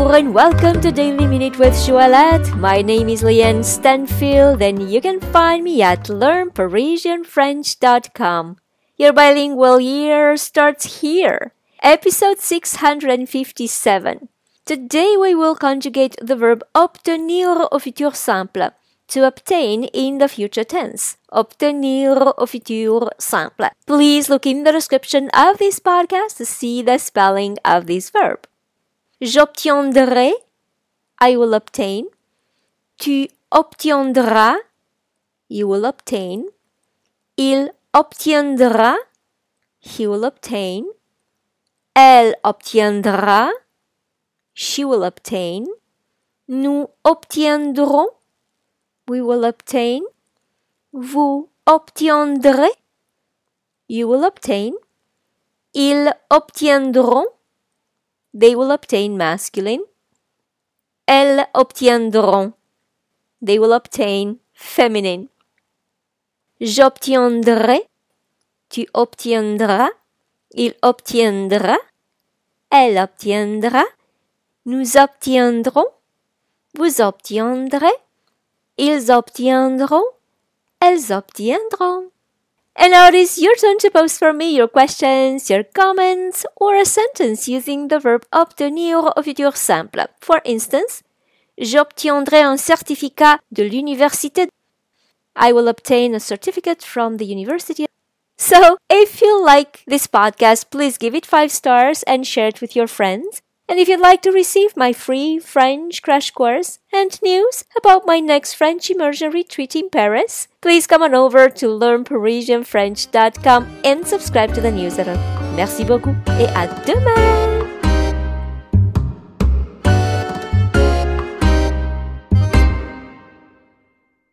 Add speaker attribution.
Speaker 1: And welcome to Daily Minute with Joëlette. My name is Leanne Stanfield and you can find me at learnparisianfrench.com. Your bilingual year starts here. Episode 657. Today we will conjugate the verb obtenir au futur simple to obtain in the future tense. Obtenir au futur simple. Please look in the description of this podcast to see the spelling of this verb. J'obtiendrai, I will obtain. Tu obtiendras, you will obtain. Il obtiendra, he will obtain. Elle obtiendra, she will obtain. Nous obtiendrons, we will obtain. Vous obtiendrez, you will obtain. Ils obtiendront, they will obtain masculine. Elles obtiendront, they will obtain feminine. J'obtiendrai, tu obtiendras, il obtiendra, elle obtiendra, nous obtiendrons, vous obtiendrez, ils obtiendront, elles obtiendront. And now it is your turn to post for me your questions, your comments, or a sentence using the verb obtenir au futur simple. For instance, j'obtiendrai un certificat de l'université. I will obtain a certificate from the university. So, if you like this podcast, please give it 5 stars and share it with your friends. And if you'd like to receive my free French crash course and news about my next French immersion retreat in Paris, please come on over to learnparisianfrench.com and subscribe to the newsletter. Merci beaucoup et à demain!